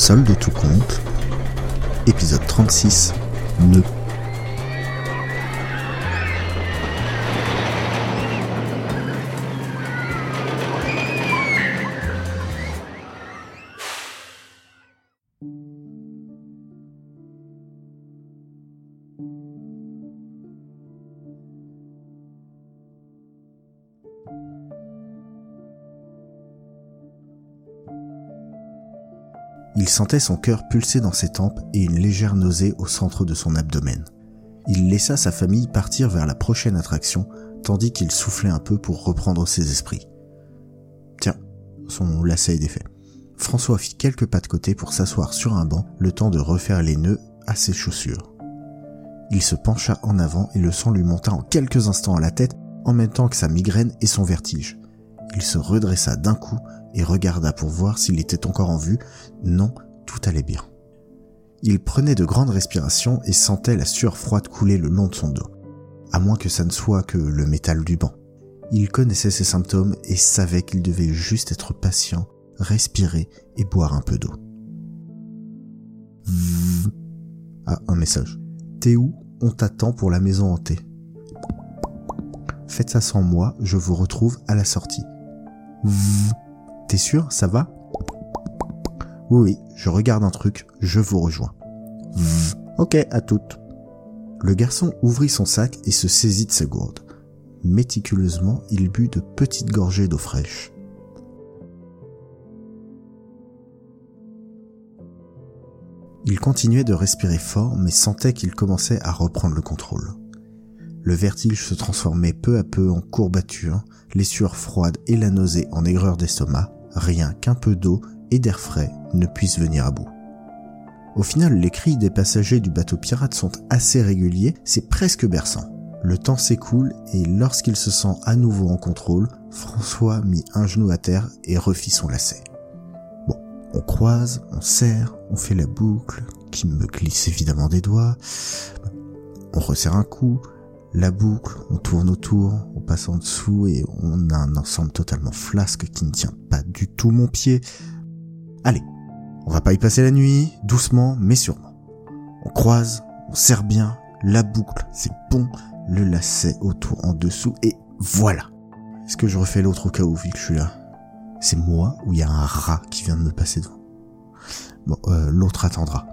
Solde tout compte, épisode 36, Nœud. Il sentait son cœur pulser dans ses tempes et une légère nausée au centre de son abdomen. Il laissa sa famille partir vers la prochaine attraction, tandis qu'il soufflait un peu pour reprendre ses esprits. Tiens, son lacet est défait. François fit quelques pas de côté pour s'asseoir sur un banc, le temps de refaire les nœuds à ses chaussures. Il se pencha en avant et le sang lui monta en quelques instants à la tête, en même temps que sa migraine et son vertige. Il se redressa d'un coup et regarda pour voir s'il était encore en vue. Non, tout allait bien. Il prenait de grandes respirations et sentait la sueur froide couler le long de son dos, à moins que ça ne soit que le métal du banc. Il connaissait ses symptômes et savait qu'il devait juste être patient, respirer et boire un peu d'eau. Ah, un message. T'es où On t'attend pour la maison hantée. Faites ça sans moi, je vous retrouve à la sortie. T'es sûr, ça va? Oui, oui, je regarde un truc, je vous rejoins. Ok, à toutes. Le garçon ouvrit son sac et se saisit de sa gourde. Méticuleusement, il but de petites gorgées d'eau fraîche. Il continuait de respirer fort, mais sentait qu'il commençait à reprendre le contrôle. Le vertige se transformait peu à peu en courbature, les sueurs froides et la nausée en aigreur d'estomac, rien qu'un peu d'eau et d'air frais ne puissent venir à bout. Au final, les cris des passagers du bateau pirate sont assez réguliers, c'est presque berçant. Le temps s'écoule et lorsqu'il se sent à nouveau en contrôle, François mit un genou à terre et refit son lacet. Bon, on croise, on serre, on fait la boucle, qui me glisse évidemment des doigts, on resserre un coup, la boucle, on tourne autour, on passe en dessous et on a un ensemble totalement flasque qui ne tient pas du tout mon pied. Allez, on va pas y passer la nuit, doucement mais sûrement. On croise, on serre bien, la boucle, c'est bon, le lacet autour en dessous et voilà. Est-ce que je refais l'autre au cas où vu que je suis là? C'est moi ou il y a un rat qui vient de me passer devant? Bon, euh, l'autre attendra.